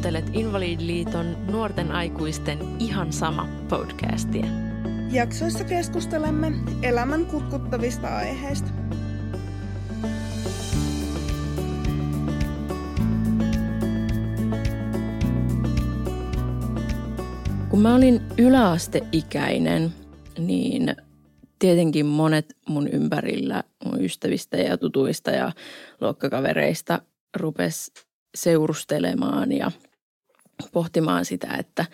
kuuntelet Invalidiliiton nuorten aikuisten ihan sama podcastia. Jaksoissa keskustelemme elämän kutkuttavista aiheista. Kun mä olin yläasteikäinen, niin tietenkin monet mun ympärillä, mun ystävistä ja tutuista ja luokkakavereista rupes seurustelemaan ja pohtimaan sitä, että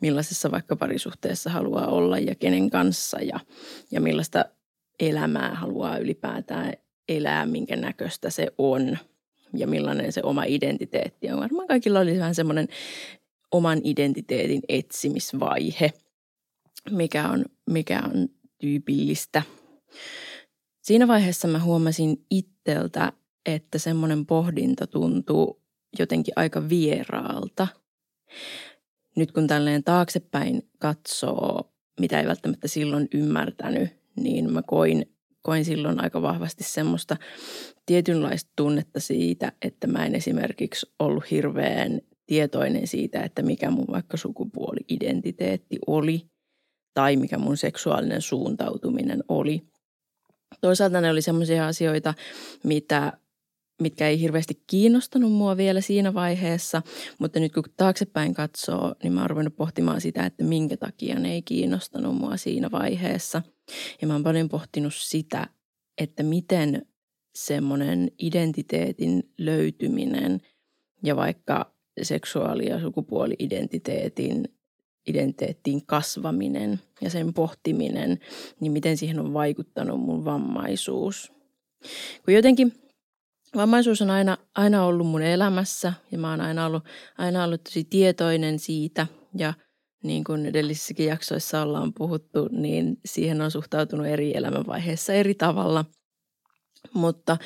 millaisessa vaikka parisuhteessa haluaa olla ja kenen kanssa ja, ja millaista elämää haluaa ylipäätään elää, minkä näköistä se on ja millainen se oma identiteetti on. Varmaan kaikilla oli vähän semmoinen oman identiteetin etsimisvaihe, mikä on, mikä on tyypillistä. Siinä vaiheessa mä huomasin itseltä, että semmoinen pohdinta tuntuu jotenkin aika vieraalta. Nyt kun tälleen taaksepäin katsoo, mitä ei välttämättä silloin ymmärtänyt, niin mä koin, koin silloin aika vahvasti semmoista tietynlaista tunnetta siitä, että mä en esimerkiksi ollut hirveän tietoinen siitä, että mikä mun vaikka sukupuoli-identiteetti oli tai mikä mun seksuaalinen suuntautuminen oli. Toisaalta ne oli sellaisia asioita, mitä mitkä ei hirveästi kiinnostanut mua vielä siinä vaiheessa, mutta nyt kun taaksepäin katsoo, niin mä oon ruvennut pohtimaan sitä, että minkä takia ne ei kiinnostanut mua siinä vaiheessa. Ja mä oon paljon pohtinut sitä, että miten semmoinen identiteetin löytyminen ja vaikka seksuaali- ja sukupuoli-identiteetin identiteettiin kasvaminen ja sen pohtiminen, niin miten siihen on vaikuttanut mun vammaisuus. Kun jotenkin vammaisuus on aina, aina ollut mun elämässä ja mä oon aina ollut, aina ollut tosi tietoinen siitä ja niin kuin edellisissäkin jaksoissa ollaan puhuttu, niin siihen on suhtautunut eri elämänvaiheissa eri tavalla. Mutta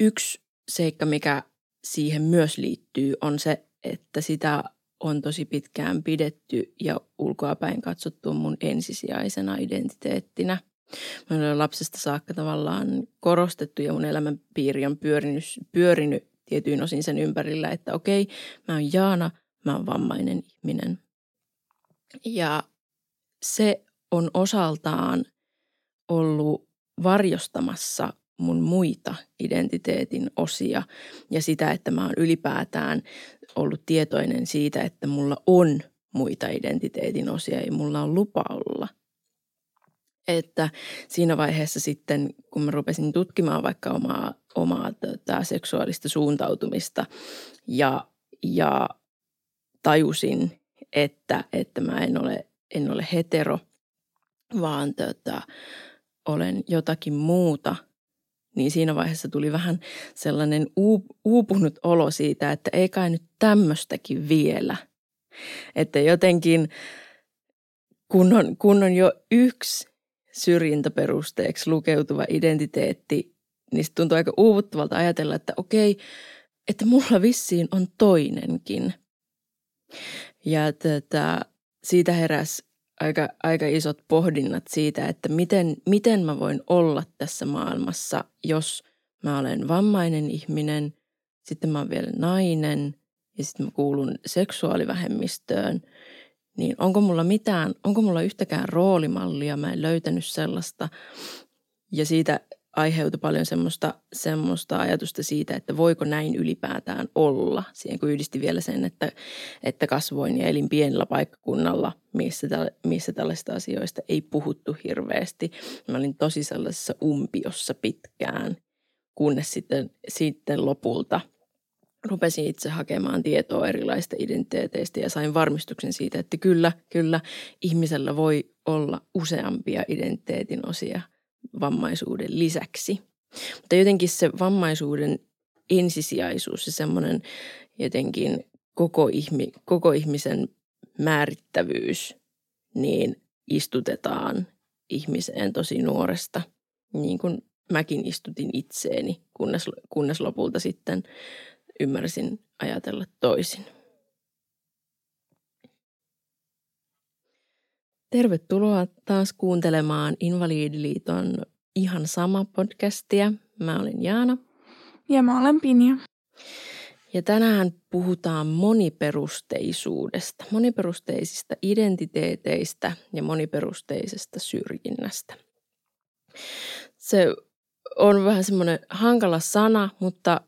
yksi seikka, mikä siihen myös liittyy, on se, että sitä on tosi pitkään pidetty ja ulkoapäin katsottu mun ensisijaisena identiteettinä – Mä olen lapsesta saakka tavallaan korostettu ja mun elämänpiiri on pyörinyt, pyörinyt tietyin osin sen ympärillä, että okei, mä oon Jaana, mä oon vammainen ihminen. Ja se on osaltaan ollut varjostamassa mun muita identiteetin osia ja sitä, että mä oon ylipäätään ollut tietoinen siitä, että mulla on muita identiteetin osia ja mulla on lupa olla – että siinä vaiheessa sitten, kun mä rupesin tutkimaan vaikka omaa, omaa tota, seksuaalista suuntautumista ja, ja tajusin, että, että mä en ole, en ole hetero, vaan tota, olen jotakin muuta, niin siinä vaiheessa tuli vähän sellainen uupunut olo siitä, että ei kai nyt tämmöistäkin vielä. Että jotenkin kun on, kun on jo yksi syrjintäperusteeksi lukeutuva identiteetti, niin tuntuu aika uuvuttavalta ajatella, että okei, että mulla vissiin on toinenkin. Ja tätä, siitä heräs aika, aika isot pohdinnat siitä, että miten, miten mä voin olla tässä maailmassa, jos mä olen vammainen ihminen, sitten mä oon vielä nainen ja sitten mä kuulun seksuaalivähemmistöön – niin onko mulla mitään, onko mulla yhtäkään roolimallia, mä en löytänyt sellaista. Ja siitä aiheutui paljon semmoista, semmoista ajatusta siitä, että voiko näin ylipäätään olla. Siihen kun yhdisti vielä sen, että, että kasvoin ja elin pienellä paikkakunnalla, missä, missä tällaista asioista ei puhuttu hirveästi. Mä olin tosi sellaisessa umpiossa pitkään, kunnes sitten, sitten lopulta – rupesin itse hakemaan tietoa erilaisista identiteeteistä ja sain varmistuksen siitä, että kyllä, kyllä ihmisellä voi olla useampia identiteetin osia vammaisuuden lisäksi. Mutta jotenkin se vammaisuuden ensisijaisuus ja semmoinen jotenkin koko, ihmi, koko ihmisen määrittävyys, niin istutetaan ihmiseen tosi nuoresta, niin kuin mäkin istutin itseeni, kunnes, kunnes lopulta sitten ymmärsin ajatella toisin. Tervetuloa taas kuuntelemaan Invalidiliiton ihan sama podcastia. Mä olen Jaana. Ja mä olen Pinja. Ja tänään puhutaan moniperusteisuudesta, moniperusteisista identiteeteistä ja moniperusteisesta syrjinnästä. Se on vähän semmoinen hankala sana, mutta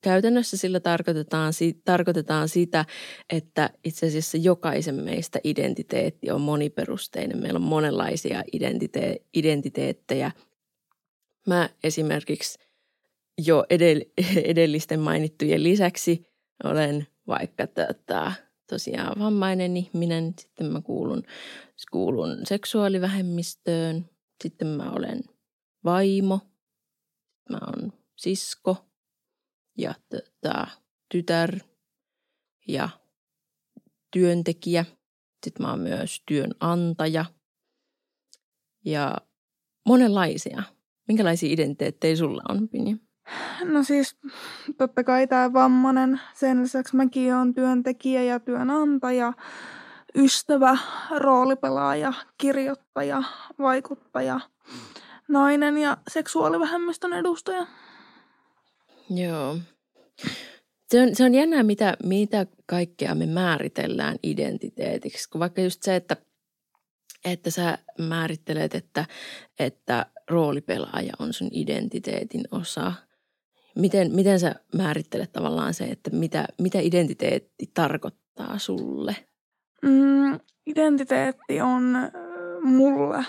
käytännössä sillä tarkoitetaan, tarkoitetaan sitä, että itse asiassa jokaisen meistä identiteetti on moniperusteinen. Meillä on monenlaisia identite- identiteettejä. Mä esimerkiksi jo edellisten mainittujen lisäksi olen vaikka tätä, tosiaan vammainen ihminen, sitten mä kuulun, kuulun seksuaalivähemmistöön, sitten mä olen vaimo, mä olen sisko ja tätä, tytär ja työntekijä. Sitten mä oon myös työnantaja ja monenlaisia. Minkälaisia identiteettejä sulla on, Pinja? No siis totta kai tämä vammainen. Sen lisäksi mäkin olen työntekijä ja työnantaja, ystävä, roolipelaaja, kirjoittaja, vaikuttaja, nainen ja seksuaalivähemmistön edustaja. Joo. Se on, se on jännää, mitä, mitä kaikkea me määritellään identiteetiksi. Kun vaikka just se, että, että sä määrittelet, että, että roolipelaaja on sun identiteetin osa – Miten, miten sä määrittelet tavallaan se, että mitä, mitä identiteetti tarkoittaa sulle? Mm, identiteetti on mulle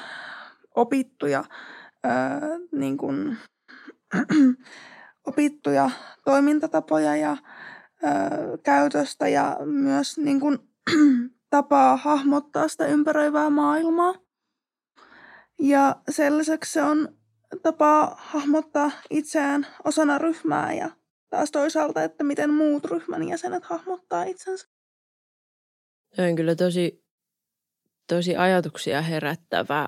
opittuja, äh, niin kun, opittuja toimintatapoja ja äh, käytöstä ja myös niin kun, tapaa hahmottaa sitä ympäröivää maailmaa. Ja sen lisäksi se on tapa hahmottaa itseään osana ryhmää ja taas toisaalta, että miten muut ryhmän jäsenet hahmottaa itsensä. Se on kyllä tosi, tosi ajatuksia herättävä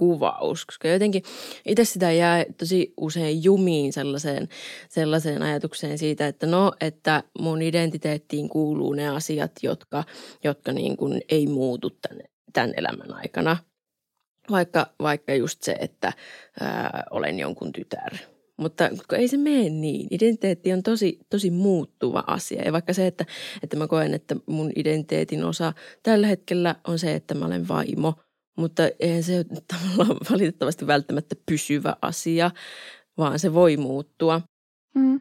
kuvaus, koska jotenkin itse sitä jää tosi usein jumiin sellaiseen, sellaiseen ajatukseen siitä, että no, että mun identiteettiin kuuluu ne asiat, jotka, jotka niin kuin ei muutu tämän, tämän elämän aikana – vaikka, vaikka just se, että ää, olen jonkun tytär. Mutta ei se mene niin. Identiteetti on tosi, tosi muuttuva asia. Ja vaikka se, että, että mä koen, että mun identiteetin osa tällä hetkellä on se, että mä olen vaimo. Mutta eihän se tavallaan valitettavasti välttämättä pysyvä asia, vaan se voi muuttua. Mm.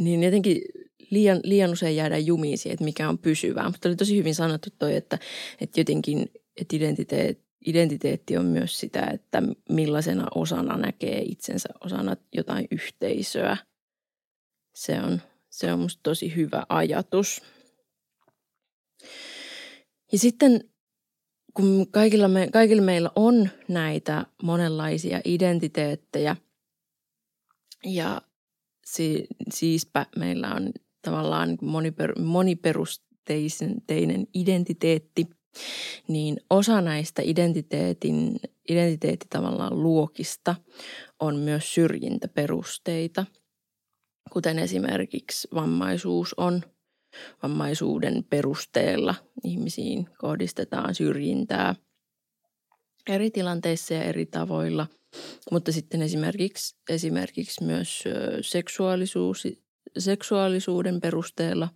Niin jotenkin liian, liian usein jäädään jumiin siihen, että mikä on pysyvää. Mutta oli tosi hyvin sanottu toi, että, että jotenkin että identiteet, identiteetti on myös sitä, että millaisena osana näkee itsensä osana jotain yhteisöä. Se on, se on musta tosi hyvä ajatus. Ja sitten kun kaikilla, me, kaikilla meillä on näitä monenlaisia identiteettejä ja si, siispä meillä on tavallaan moniper, moniperusteinen identiteetti – niin osa näistä identiteetin, identiteetti tavallaan luokista on myös syrjintäperusteita, kuten esimerkiksi vammaisuus on. Vammaisuuden perusteella ihmisiin kohdistetaan syrjintää eri tilanteissa ja eri tavoilla, mutta sitten esimerkiksi, esimerkiksi myös seksuaalisuus, seksuaalisuuden perusteella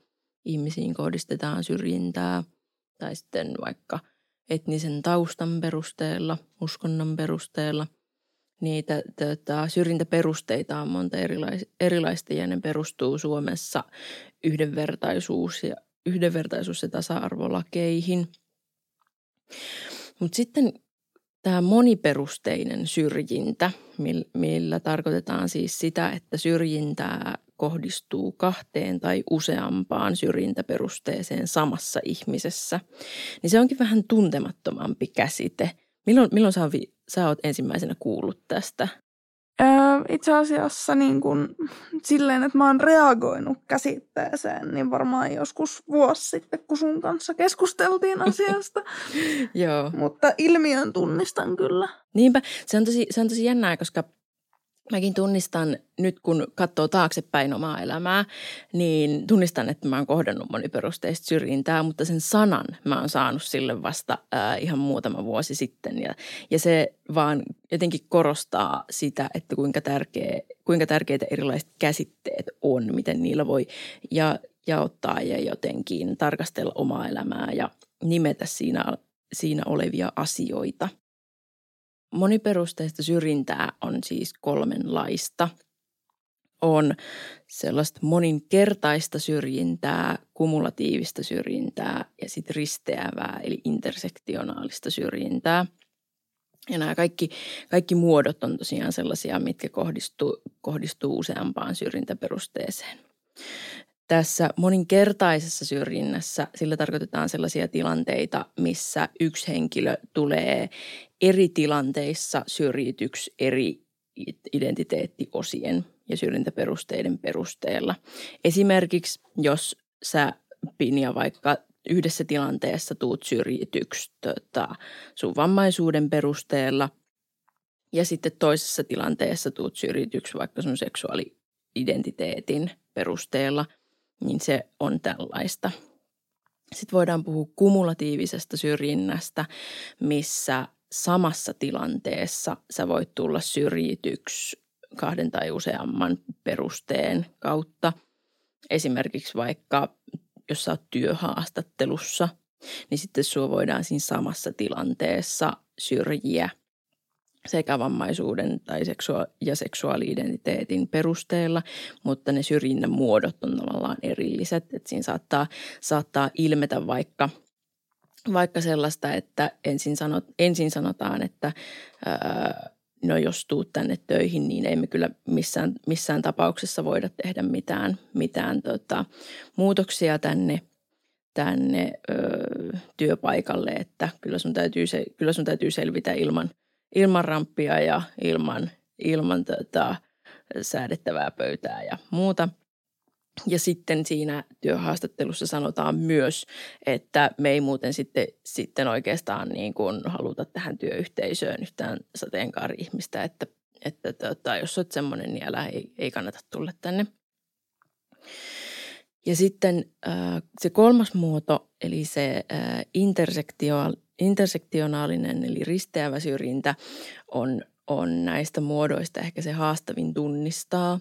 ihmisiin kohdistetaan syrjintää – tai sitten vaikka etnisen taustan perusteella, uskonnon perusteella. Niitä tota, syrjintäperusteita on monta erilais, erilaista ja ne perustuu Suomessa yhdenvertaisuus ja, yhdenvertaisuus- ja tasa-arvolakeihin. Mutta sitten tämä moniperusteinen syrjintä, millä tarkoitetaan siis sitä, että syrjintää kohdistuu kahteen tai useampaan syrjintäperusteeseen samassa ihmisessä, niin se onkin vähän tuntemattomampi käsite. Milloin, milloin sä, sä oot ensimmäisenä kuullut tästä? Öö, itse asiassa niin kun, silleen, että mä oon reagoinut käsitteeseen, niin varmaan joskus vuosi sitten, kun sun kanssa keskusteltiin asiasta. Joo. Mutta ilmiön tunnistan kyllä. Niinpä, se on tosi, se on tosi jännää, koska Mäkin tunnistan nyt, kun katsoo taaksepäin omaa elämää, niin tunnistan, että mä oon kohdannut moniperusteista syrjintää, mutta sen sanan mä oon saanut sille vasta ää, ihan muutama vuosi sitten. Ja, ja se vaan jotenkin korostaa sitä, että kuinka, tärkeä, kuinka tärkeitä erilaiset käsitteet on, miten niillä voi ja, jaottaa ja jotenkin tarkastella omaa elämää ja nimetä siinä, siinä olevia asioita. Moniperusteista syrjintää on siis kolmenlaista. On sellaista moninkertaista syrjintää, kumulatiivista syrjintää ja sitten risteävää eli intersektionaalista syrjintää – ja nämä kaikki, kaikki muodot on tosiaan sellaisia, mitkä kohdistuu, kohdistuu useampaan syrjintäperusteeseen. Tässä moninkertaisessa syrjinnässä sillä tarkoitetaan sellaisia tilanteita, missä yksi henkilö tulee eri tilanteissa syrjityksi eri identiteettiosien ja syrjintäperusteiden perusteella. Esimerkiksi jos sä Pinja vaikka yhdessä tilanteessa tuut syrjityksi tota, sun vammaisuuden perusteella ja sitten toisessa tilanteessa tuut syrjityksi vaikka sun seksuaali-identiteetin perusteella, niin se on tällaista. Sitten voidaan puhua kumulatiivisesta syrjinnästä, missä samassa tilanteessa sä voit tulla syrjityksi kahden tai useamman perusteen kautta. Esimerkiksi vaikka jos sä oot työhaastattelussa, niin sitten sua voidaan siinä samassa tilanteessa syrjiä sekä vammaisuuden tai seksua- ja seksuaali-identiteetin perusteella, mutta ne syrjinnän muodot on tavallaan erilliset. Että siinä saattaa, saattaa ilmetä vaikka, vaikka sellaista, että ensin, sanot, ensin sanotaan, että ää, no jos tuut tänne töihin, niin ei me kyllä missään, missään tapauksessa voida tehdä mitään, mitään tota, muutoksia tänne, tänne ö, työpaikalle, että kyllä sun täytyy, se, kyllä sun täytyy selvitä ilman, ilman ramppia ja ilman, ilman tota, säädettävää pöytää ja muuta – ja sitten siinä työhaastattelussa sanotaan myös, että me ei muuten sitten, sitten oikeastaan niin kuin haluta tähän työyhteisöön yhtään sateenkaari-ihmistä, että, että tota, jos olet semmoinen, niin älä ei, ei kannata tulla tänne. Ja sitten äh, se kolmas muoto, eli se äh, intersektionaalinen eli risteävä syrjintä, on on näistä muodoista ehkä se haastavin tunnistaa.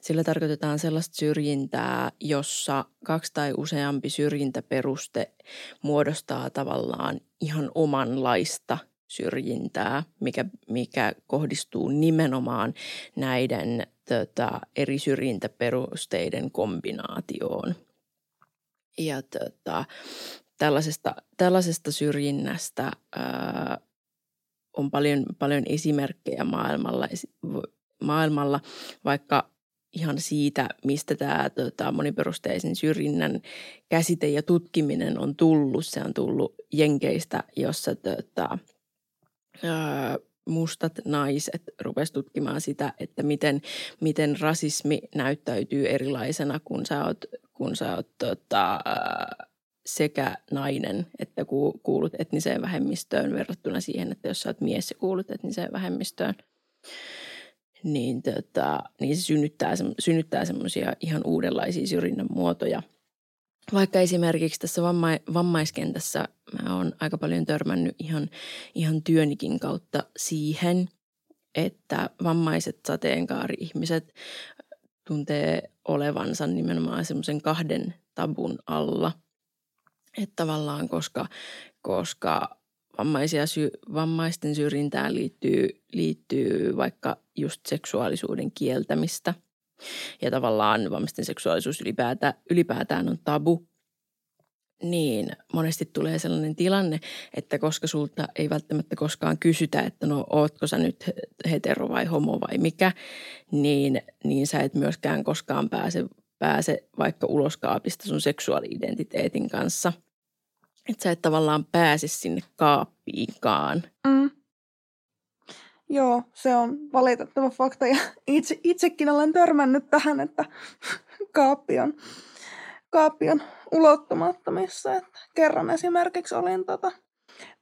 Sillä tarkoitetaan sellaista syrjintää, jossa kaksi tai useampi syrjintäperuste muodostaa tavallaan ihan omanlaista syrjintää, mikä, mikä kohdistuu nimenomaan näiden tota, eri syrjintäperusteiden kombinaatioon. Ja tota, tällaisesta, tällaisesta syrjinnästä ää, on paljon, paljon esimerkkejä maailmalla, maailmalla, vaikka ihan siitä, mistä tämä tota, moniperusteisen syrjinnän käsite ja tutkiminen on tullut. Se on tullut Jenkeistä, jossa tota, mustat naiset rupesivat tutkimaan sitä, että miten, miten rasismi näyttäytyy erilaisena, kun sä oot, kun sä oot tota, sekä nainen että kuulut etniseen vähemmistöön verrattuna siihen, että jos sä oot mies ja kuulut etniseen vähemmistöön, niin, tota, niin se synnyttää, synnyttää semmoisia ihan uudenlaisia syrjinnän muotoja. Vaikka esimerkiksi tässä vamma- vammaiskentässä mä oon aika paljon törmännyt ihan, ihan työnikin kautta siihen, että vammaiset sateenkaari-ihmiset tuntee olevansa nimenomaan semmoisen kahden tabun alla – että tavallaan koska, koska vammaisia sy- vammaisten syrjintään liittyy, liittyy vaikka just seksuaalisuuden kieltämistä. Ja tavallaan vammaisten seksuaalisuus ylipäätään, ylipäätään on tabu. Niin monesti tulee sellainen tilanne, että koska sulta ei välttämättä koskaan kysytä, että no ootko sä nyt hetero vai homo vai mikä, niin, niin sä et myöskään koskaan pääse pääse vaikka ulos kaapista sun seksuaali-identiteetin kanssa. Että sä et tavallaan pääse sinne kaappiinkaan. Mm. Joo, se on valitettava fakta ja itse, itsekin olen törmännyt tähän, että kaappi on, kaappi on ulottumattomissa. Että kerran esimerkiksi olin tota,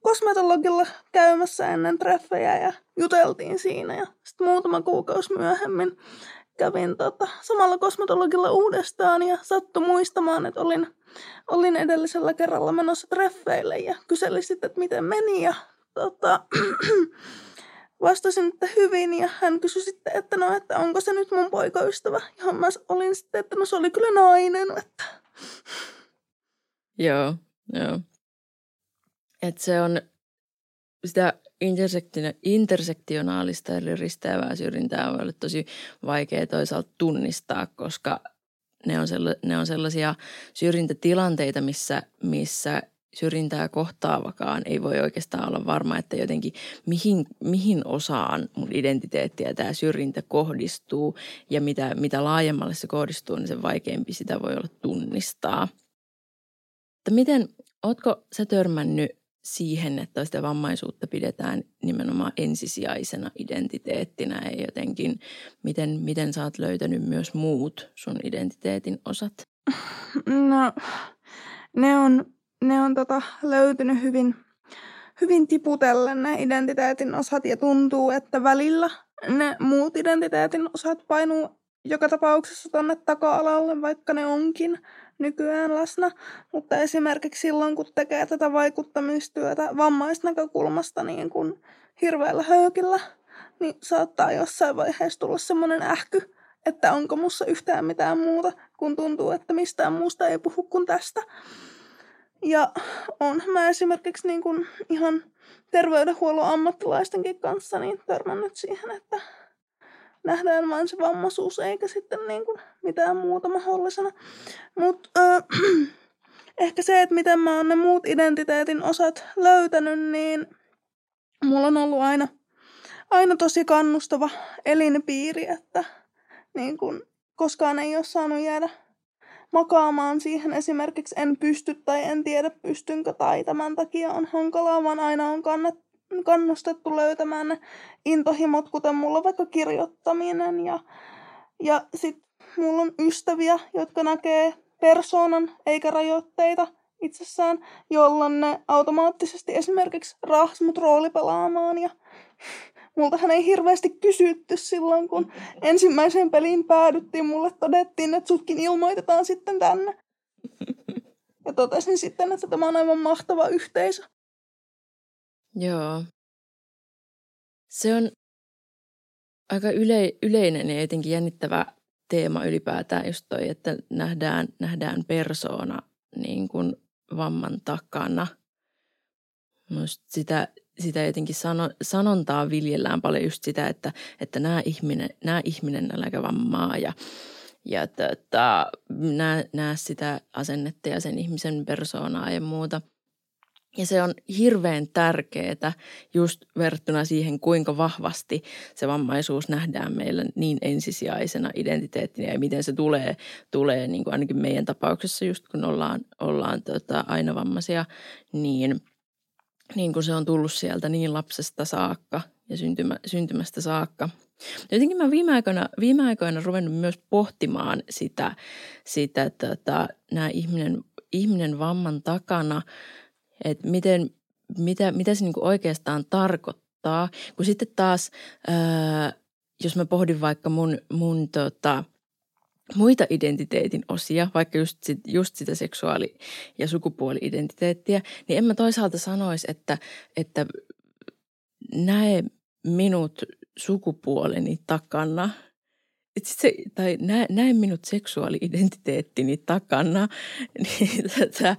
kosmetologilla käymässä ennen treffejä ja juteltiin siinä ja sitten muutama kuukausi myöhemmin kävin tota, samalla kosmetologilla uudestaan ja sattui muistamaan, että olin, olin edellisellä kerralla menossa treffeille ja kyselin sitten, että miten meni ja tota, vastasin, että hyvin ja hän kysyi sitten, että no, että onko se nyt mun poikaystävä, johon mä olin sitten, että no se oli kyllä nainen, että... Joo, joo. Että se on sitä intersektionaalista eli risteävää syrjintää voi olla tosi vaikea toisaalta tunnistaa, koska ne on, sella, ne on sellaisia syrjintätilanteita, missä, missä syrjintää kohtaavakaan ei voi oikeastaan olla varma, että jotenkin mihin, mihin osaan mun identiteettiä tämä syrjintä kohdistuu ja mitä, mitä laajemmalle se kohdistuu, niin sen vaikeampi sitä voi olla tunnistaa. Mutta miten, ootko sä törmännyt siihen, että sitä vammaisuutta pidetään nimenomaan ensisijaisena identiteettinä ja jotenkin, miten, miten sä oot löytänyt myös muut sun identiteetin osat? No, ne on, ne on tota, löytynyt hyvin, hyvin tiputellen ne identiteetin osat ja tuntuu, että välillä ne muut identiteetin osat painuu joka tapauksessa tonne taka-alalle, vaikka ne onkin nykyään läsnä, mutta esimerkiksi silloin, kun tekee tätä vaikuttamistyötä vammaisnäkökulmasta niin kuin hirveällä höykillä, niin saattaa jossain vaiheessa tulla semmoinen ähky, että onko mussa yhtään mitään muuta, kun tuntuu, että mistään muusta ei puhu kuin tästä. Ja on mä esimerkiksi niin kuin ihan terveydenhuollon ammattilaistenkin kanssa niin törmännyt siihen, että nähdään vain se vammaisuus eikä sitten niin kuin mitään muuta mahdollisena. Mutta äh, ehkä se, että miten mä oon ne muut identiteetin osat löytänyt, niin mulla on ollut aina, aina tosi kannustava elinpiiri, että niin kuin koskaan ei ole saanut jäädä makaamaan siihen esimerkiksi en pysty tai en tiedä pystynkö tai tämän takia on hankalaa, vaan aina on kannat, kannustettu löytämään ne intohimot, kuten mulla vaikka kirjoittaminen ja, ja sitten mulla on ystäviä, jotka näkee persoonan eikä rajoitteita itsessään, jolloin ne automaattisesti esimerkiksi rahas mut roolipelaamaan ja multahan ei hirveästi kysytty silloin, kun ensimmäiseen peliin päädyttiin. Mulle todettiin, että sutkin ilmoitetaan sitten tänne. Ja totesin sitten, että tämä on aivan mahtava yhteisö. Joo. Se on aika yle, yleinen ja jotenkin jännittävä teema ylipäätään just toi, että nähdään, nähdään persoona niin kuin vamman takana. Musta sitä, sitä jotenkin sano, sanontaa viljellään paljon just sitä, että, että nämä ihminen, nämä ihminen nälkävammaa ja, ja tota, näe, näe sitä asennetta ja sen ihmisen persoonaa ja muuta – ja se on hirveän tärkeää just verrattuna siihen, kuinka vahvasti se vammaisuus nähdään meillä niin ensisijaisena identiteettinä ja miten se tulee, tulee niin kuin ainakin meidän tapauksessa just kun ollaan, ollaan tota, aina vammaisia, niin, niin kuin se on tullut sieltä niin lapsesta saakka ja syntymä, syntymästä saakka. Jotenkin mä viime aikoina, viime aikoina ruvennut myös pohtimaan sitä, sitä tota, nämä ihminen, ihminen vamman takana – että miten, mitä, mitä se niinku oikeastaan tarkoittaa. Kun sitten taas, ää, jos mä pohdin vaikka mun, mun tota, muita identiteetin osia, vaikka just, sit, just sitä seksuaali- ja sukupuoli-identiteettiä, niin en mä toisaalta sanoisi, että, että näe minut sukupuoleni takana – se, tai näe, näe minut seksuaali-identiteettini takana, niin tätä,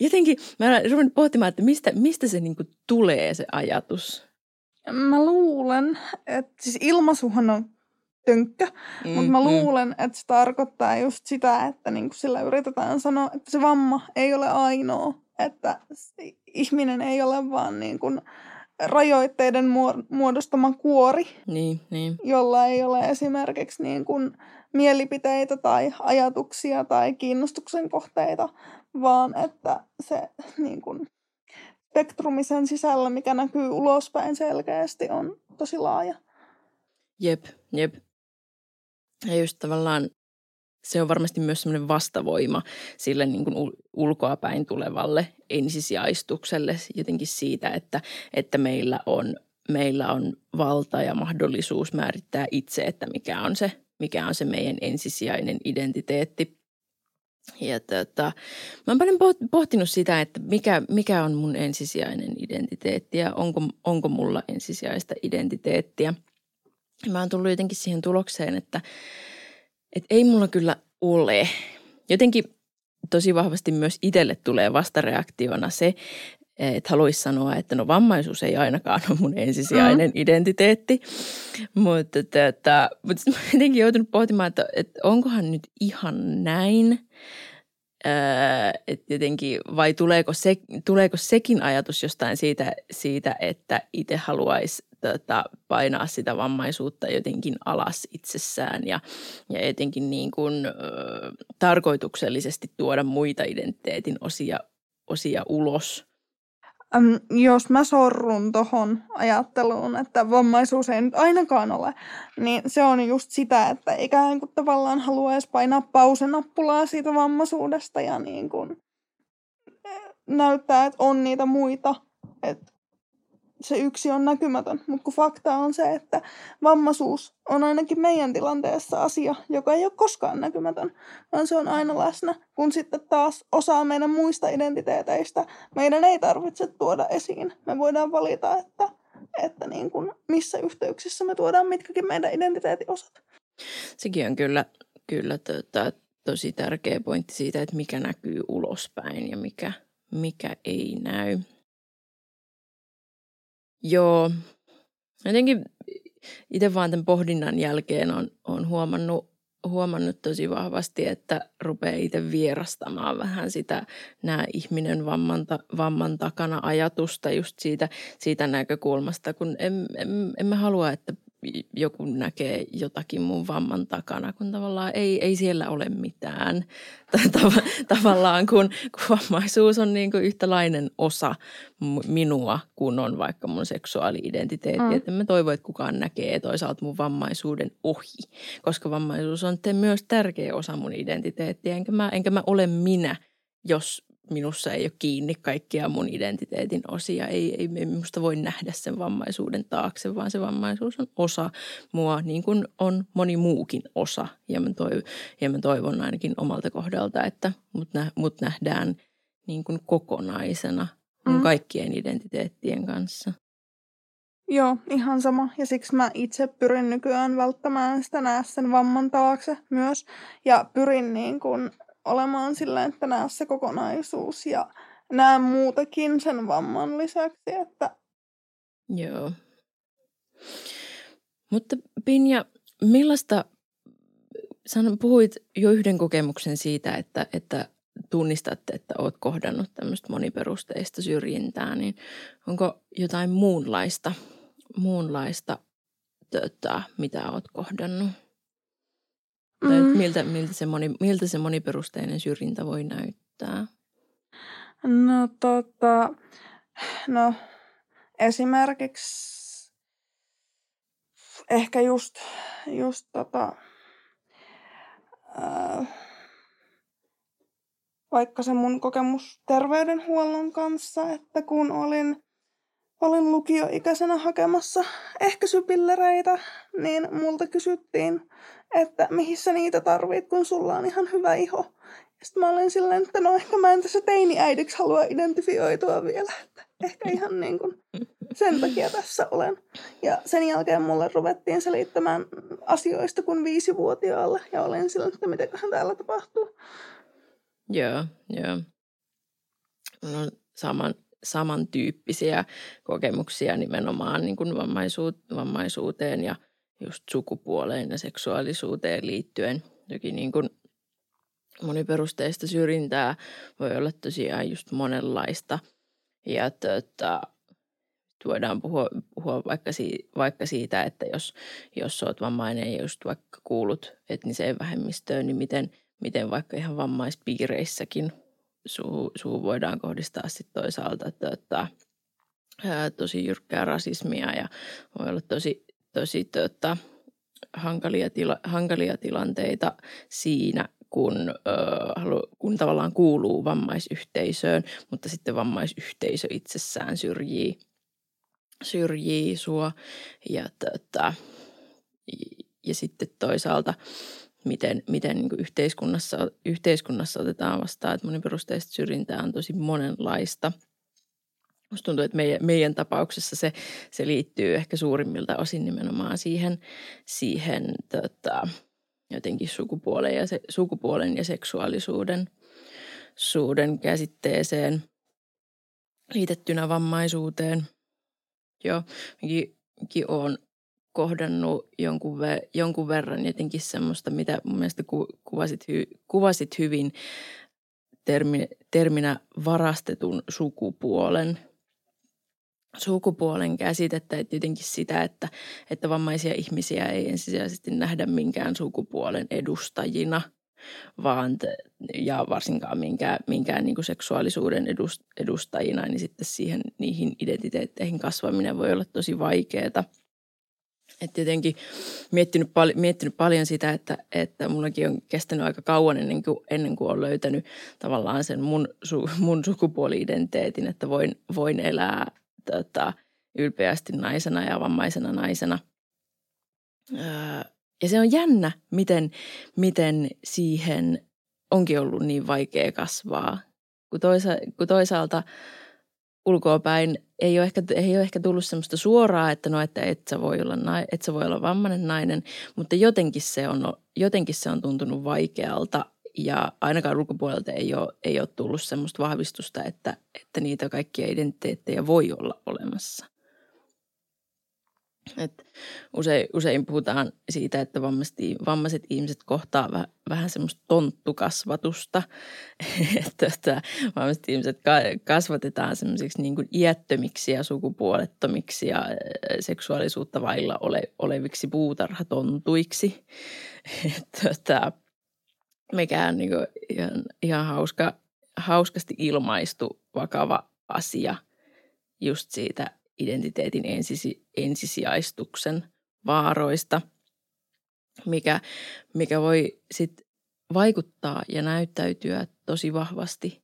jotenkin mä olen ruvennut pohtimaan, että mistä, mistä se niin tulee se ajatus. Mä luulen, että siis ilmaisuhan on tönkkä, mm, mutta mä mm. luulen, mm. että se tarkoittaa just sitä, että niin kuin sillä yritetään sanoa, että se vamma ei ole ainoa, että ihminen ei ole vaan niin kuin rajoitteiden muodostama kuori, niin, niin. jolla ei ole esimerkiksi niin kuin mielipiteitä tai ajatuksia tai kiinnostuksen kohteita, vaan että se niin kuin spektrumisen sisällä, mikä näkyy ulospäin selkeästi, on tosi laaja. Jep, jep. Ja just tavallaan se on varmasti myös semmoinen vastavoima sille niin kuin ulkoapäin tulevalle ensisijaistukselle jotenkin siitä, että, että meillä, on, meillä on valta ja mahdollisuus määrittää itse, että mikä on se, mikä on se meidän ensisijainen identiteetti. Ja tota, mä oon paljon pohtinut sitä, että mikä, mikä on mun ensisijainen identiteetti ja onko, onko mulla ensisijaista identiteettiä. Mä oon tullut jotenkin siihen tulokseen, että, että ei mulla kyllä ole. Jotenkin tosi vahvasti myös itselle tulee vastareaktiona se, että haluaisi sanoa, että no vammaisuus ei ainakaan ole mun ensisijainen mm. identiteetti. Mutta, tätä, mutta sitten mä jotenkin joutunut pohtimaan, että, että onkohan nyt ihan näin. että jotenkin, vai tuleeko, se, tuleeko sekin ajatus jostain siitä, siitä että itse haluaisi tota, painaa sitä vammaisuutta jotenkin alas itsessään ja, ja jotenkin niin kuin, ö, tarkoituksellisesti tuoda muita identiteetin osia, osia ulos – äm, jos mä sorrun tohon ajatteluun, että vammaisuus ei nyt ainakaan ole, niin se on just sitä, että ikään kuin tavallaan haluaisi painaa pausenappulaa siitä vammaisuudesta ja niin kuin näyttää, että on niitä muita. Että se yksi on näkymätön, mutta kun fakta on se, että vammaisuus on ainakin meidän tilanteessa asia, joka ei ole koskaan näkymätön, vaan se on aina läsnä, kun sitten taas osaa meidän muista identiteeteistä meidän ei tarvitse tuoda esiin. Me voidaan valita, että, että niin kuin missä yhteyksissä me tuodaan mitkäkin meidän identiteetin osat. Sekin on kyllä, kyllä tota, tosi tärkeä pointti siitä, että mikä näkyy ulospäin ja mikä, mikä ei näy. Joo. Jotenkin itse vaan tämän pohdinnan jälkeen on, on huomannut, huomannut tosi vahvasti, että rupeaa itse vierastamaan vähän sitä nämä ihminen vamman, ta, vamman takana ajatusta just siitä, siitä näkökulmasta, kun en, en, en mä halua, että joku näkee jotakin mun vamman takana, kun tavallaan ei, ei siellä ole mitään. Tav- tavallaan kun, kun vammaisuus on niin kuin yhtälainen osa minua, kun on vaikka mun seksuaali-identiteetti. Mm. Että mä toivon, että kukaan näkee toisaalta mun vammaisuuden ohi, koska vammaisuus on myös tärkeä osa mun identiteettiä. Enkä mä, enkä mä ole minä, jos minussa ei ole kiinni kaikkia mun identiteetin osia. Ei, ei minusta voi nähdä sen vammaisuuden taakse, vaan se vammaisuus on osa mua, niin kuin on moni muukin osa. Ja mä, toivon, ja mä toivon ainakin omalta kohdalta, että mut, nä, mut nähdään niin kuin kokonaisena mm. kaikkien identiteettien kanssa. Joo, ihan sama. Ja siksi mä itse pyrin nykyään välttämään sitä näe sen vamman taakse myös. Ja pyrin niin kuin olemaan sillä, että näe se kokonaisuus ja näe muutakin sen vamman lisäksi. Että... Joo. Mutta Pinja, millaista, sanon, puhuit jo yhden kokemuksen siitä, että, että tunnistatte, että olet kohdannut tämmöistä moniperusteista syrjintää, niin onko jotain muunlaista, muunlaista tota, mitä olet kohdannut? Tai mm. miltä, miltä, se moni, miltä se moniperusteinen syrjintä voi näyttää? No tota, no esimerkiksi ehkä just, just tota, ää, vaikka se mun kokemus terveydenhuollon kanssa, että kun olin olin lukioikäisenä hakemassa ehkäisypillereitä, niin multa kysyttiin, että mihin sä niitä tarvit, kun sulla on ihan hyvä iho. Sitten mä olin silleen, että no ehkä mä en tässä teini-äidiksi halua identifioitua vielä. Että ehkä ihan niin kuin sen takia tässä olen. Ja sen jälkeen mulle ruvettiin selittämään asioista kuin viisivuotiaalle. Ja olin silleen, että mitäköhän täällä tapahtuu. Joo, joo. No, saman, samantyyppisiä kokemuksia nimenomaan niin kuin vammaisuuteen ja just sukupuoleen ja seksuaalisuuteen liittyen. Toki niin kuin moniperusteista syrjintää voi olla tosiaan just monenlaista. Ja tota, voidaan puhua, puhua vaikka, si, vaikka siitä, että jos, jos olet vammainen ja just vaikka kuulut etniseen vähemmistöön, niin miten, miten vaikka ihan vammaispiireissäkin suu, suu voidaan kohdistaa sitten toisaalta tota, ää, tosi jyrkkää rasismia ja voi olla tosi, tosi tota, hankalia, tila, hankalia tilanteita siinä, kun, äh, kun tavallaan kuuluu vammaisyhteisöön, mutta sitten vammaisyhteisö itsessään syrjii, syrjii sua. Ja, tota, ja sitten toisaalta miten, miten niin yhteiskunnassa, yhteiskunnassa otetaan vastaan. Että moniperusteista syrjintää on tosi monenlaista. Musta tuntuu, että meidän, meidän tapauksessa se, se liittyy ehkä suurimmilta osin nimenomaan siihen, siihen tota, jotenkin sukupuolen ja, se, sukupuolen ja seksuaalisuuden suuden käsitteeseen liitettynä vammaisuuteen. Joo, minäkin, minäkin olen kohdannut jonkun, ve, jonkun verran jotenkin semmoista, mitä mun mielestä ku, kuvasit, hy, kuvasit hyvin termi, terminä varastetun sukupuolen – sukupuolen käsitettä, että jotenkin sitä, että, että vammaisia ihmisiä ei ensisijaisesti nähdä minkään sukupuolen edustajina, vaan ja varsinkaan minkään, minkään niin kuin seksuaalisuuden edustajina, niin sitten siihen niihin identiteetteihin kasvaminen voi olla tosi vaikeaa. Että jotenkin miettinyt, pal- miettinyt paljon sitä, että, että mullakin on kestänyt aika kauan ennen kuin, ennen kuin on löytänyt tavallaan sen mun, su, mun sukupuoli-identiteetin, että voin, voin elää tota, ylpeästi naisena ja vammaisena naisena. ja se on jännä, miten, miten siihen onkin ollut niin vaikea kasvaa. Kun, toisa, kun toisaalta ulkoapäin ei ole, ehkä, ei ole ehkä tullut semmoista suoraa, että no, että et sä voi olla, et sä voi olla vammainen nainen, mutta jotenkin se on, jotenkin se on tuntunut vaikealta ja ainakaan ulkopuolelta ei ole, ei ole tullut semmoista vahvistusta, että, että niitä kaikkia identiteettejä voi olla olemassa. Et usein, usein puhutaan siitä, että vammaiset, vammaiset ihmiset kohtaa väh, vähän semmoista tonttukasvatusta, että, että vammaiset ihmiset kasvatetaan semmoisiksi niin kuin iättömiksi ja sukupuolettomiksi ja seksuaalisuutta vailla ole, oleviksi puutarhatontuiksi. Että, mikä on niin ihan, ihan hauska, hauskasti ilmaistu vakava asia just siitä identiteetin ensisi, ensisijaistuksen vaaroista, mikä, mikä voi sitten vaikuttaa ja näyttäytyä tosi vahvasti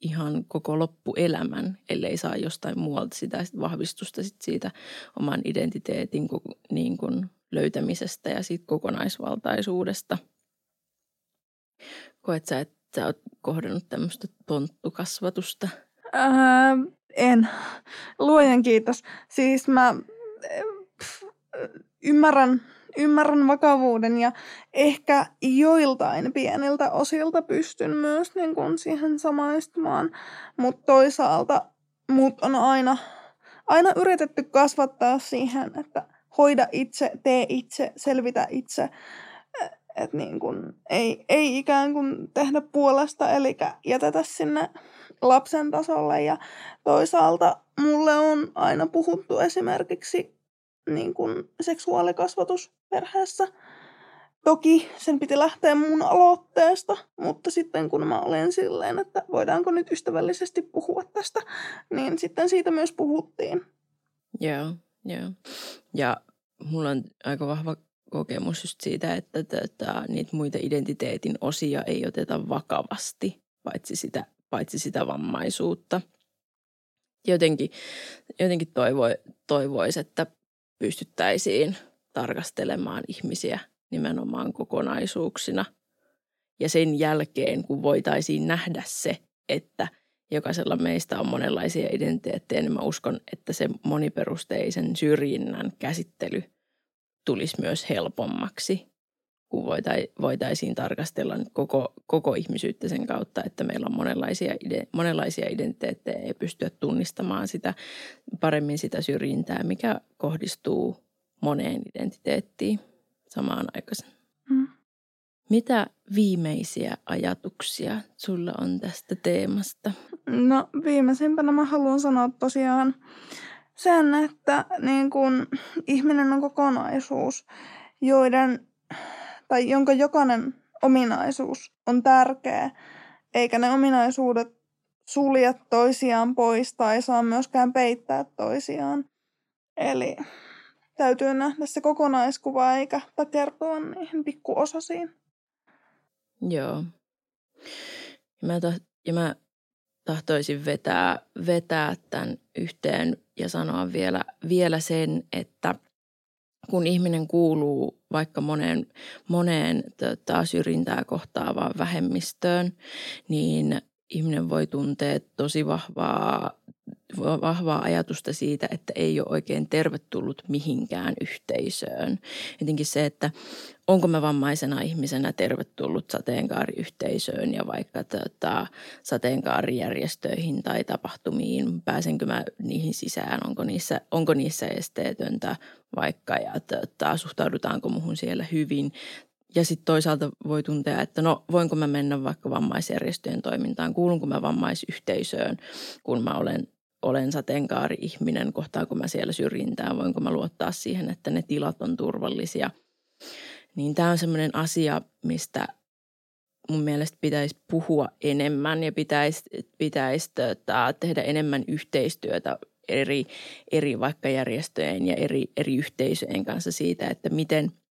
ihan koko loppuelämän, ellei saa jostain muualta sitä sit vahvistusta sit siitä oman identiteetin niin kun löytämisestä ja siitä kokonaisvaltaisuudesta – Koet sä, että sä oot kohdannut tämmöistä tonttukasvatusta? Ää, en. Luojan kiitos. Siis mä pff, ymmärrän, ymmärrän vakavuuden ja ehkä joiltain pieniltä osilta pystyn myös niin kun siihen samaistumaan, mutta toisaalta mut on aina, aina yritetty kasvattaa siihen, että hoida itse, tee itse, selvitä itse että niin kun ei, ei ikään kuin tehdä puolesta, eli jätetä sinne lapsen tasolle. Ja toisaalta mulle on aina puhuttu esimerkiksi niin kun seksuaalikasvatus perheessä. Toki sen piti lähteä mun aloitteesta, mutta sitten kun mä olin silleen, että voidaanko nyt ystävällisesti puhua tästä, niin sitten siitä myös puhuttiin. Joo, joo. Ja mulla on aika vahva kokemus just siitä, että tota, niitä muita identiteetin osia ei oteta vakavasti, paitsi sitä, paitsi sitä vammaisuutta. Jotenkin, jotenkin toivoi, toivoisi, että pystyttäisiin tarkastelemaan ihmisiä nimenomaan kokonaisuuksina. Ja sen jälkeen, kun voitaisiin nähdä se, että jokaisella meistä on monenlaisia identiteettejä, niin mä uskon, että se moniperusteisen syrjinnän käsittely – tulisi myös helpommaksi, kun voitaisiin tarkastella koko, koko ihmisyyttä sen kautta, että meillä on monenlaisia, ide, monenlaisia identiteettejä ja pystyä tunnistamaan sitä paremmin sitä syrjintää, mikä kohdistuu moneen identiteettiin samaan aikaan. Mm. Mitä viimeisiä ajatuksia sulla on tästä teemasta? No viimeisimpänä mä haluan sanoa tosiaan sen, että niin kun, ihminen on kokonaisuus, joiden, tai jonka jokainen ominaisuus on tärkeä, eikä ne ominaisuudet sulje toisiaan pois tai saa myöskään peittää toisiaan. Eli täytyy nähdä se kokonaiskuva eikä takertua niihin pikkuosasiin. Joo. Ja mä, to, ja mä tahtoisin vetää, vetää tämän yhteen ja sanoa vielä, vielä sen, että kun ihminen kuuluu vaikka moneen, moneen tota, syrjintää kohtaavaan vähemmistöön, niin ihminen voi tuntea tosi vahvaa, vahvaa ajatusta siitä, että ei ole oikein tervetullut mihinkään yhteisöön. Jotenkin se, että onko mä vammaisena ihmisenä tervetullut sateenkaariyhteisöön ja vaikka tota, sateenkaarijärjestöihin tai tapahtumiin, pääsenkö mä niihin sisään, onko niissä, onko niissä esteetöntä vaikka ja tota, suhtaudutaanko muhun siellä hyvin? Ja sitten toisaalta voi tuntea, että no voinko mä mennä vaikka vammaisjärjestöjen toimintaan, kuulunko mä vammaisyhteisöön, kun mä olen, olen sateenkaari-ihminen, kohtaanko mä siellä syrjintää, voinko mä luottaa siihen, että ne tilat on turvallisia. Niin tämä on semmoinen asia, mistä mun mielestä pitäisi puhua enemmän ja pitäisi, pitäisi tota, tehdä enemmän yhteistyötä eri, eri vaikka järjestöjen ja eri, eri yhteisöjen kanssa siitä, että miten –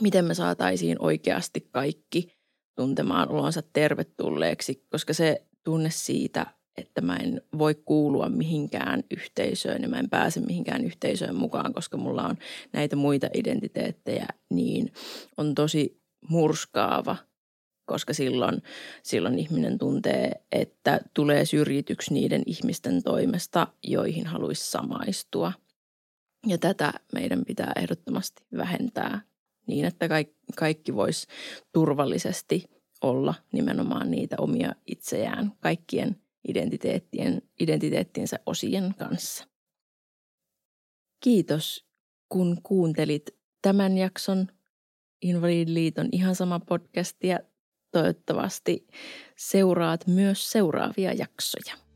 miten me saataisiin oikeasti kaikki tuntemaan olonsa tervetulleeksi, koska se tunne siitä, että mä en voi kuulua mihinkään yhteisöön ja mä en pääse mihinkään yhteisöön mukaan, koska mulla on näitä muita identiteettejä, niin on tosi murskaava, koska silloin, silloin ihminen tuntee, että tulee syrjityksi niiden ihmisten toimesta, joihin haluaisi samaistua. Ja tätä meidän pitää ehdottomasti vähentää niin, että kaikki, kaikki vois turvallisesti olla nimenomaan niitä omia itseään kaikkien identiteettien, identiteettinsä osien kanssa. Kiitos, kun kuuntelit tämän jakson Invalidiliiton ihan sama podcast ja toivottavasti seuraat myös seuraavia jaksoja.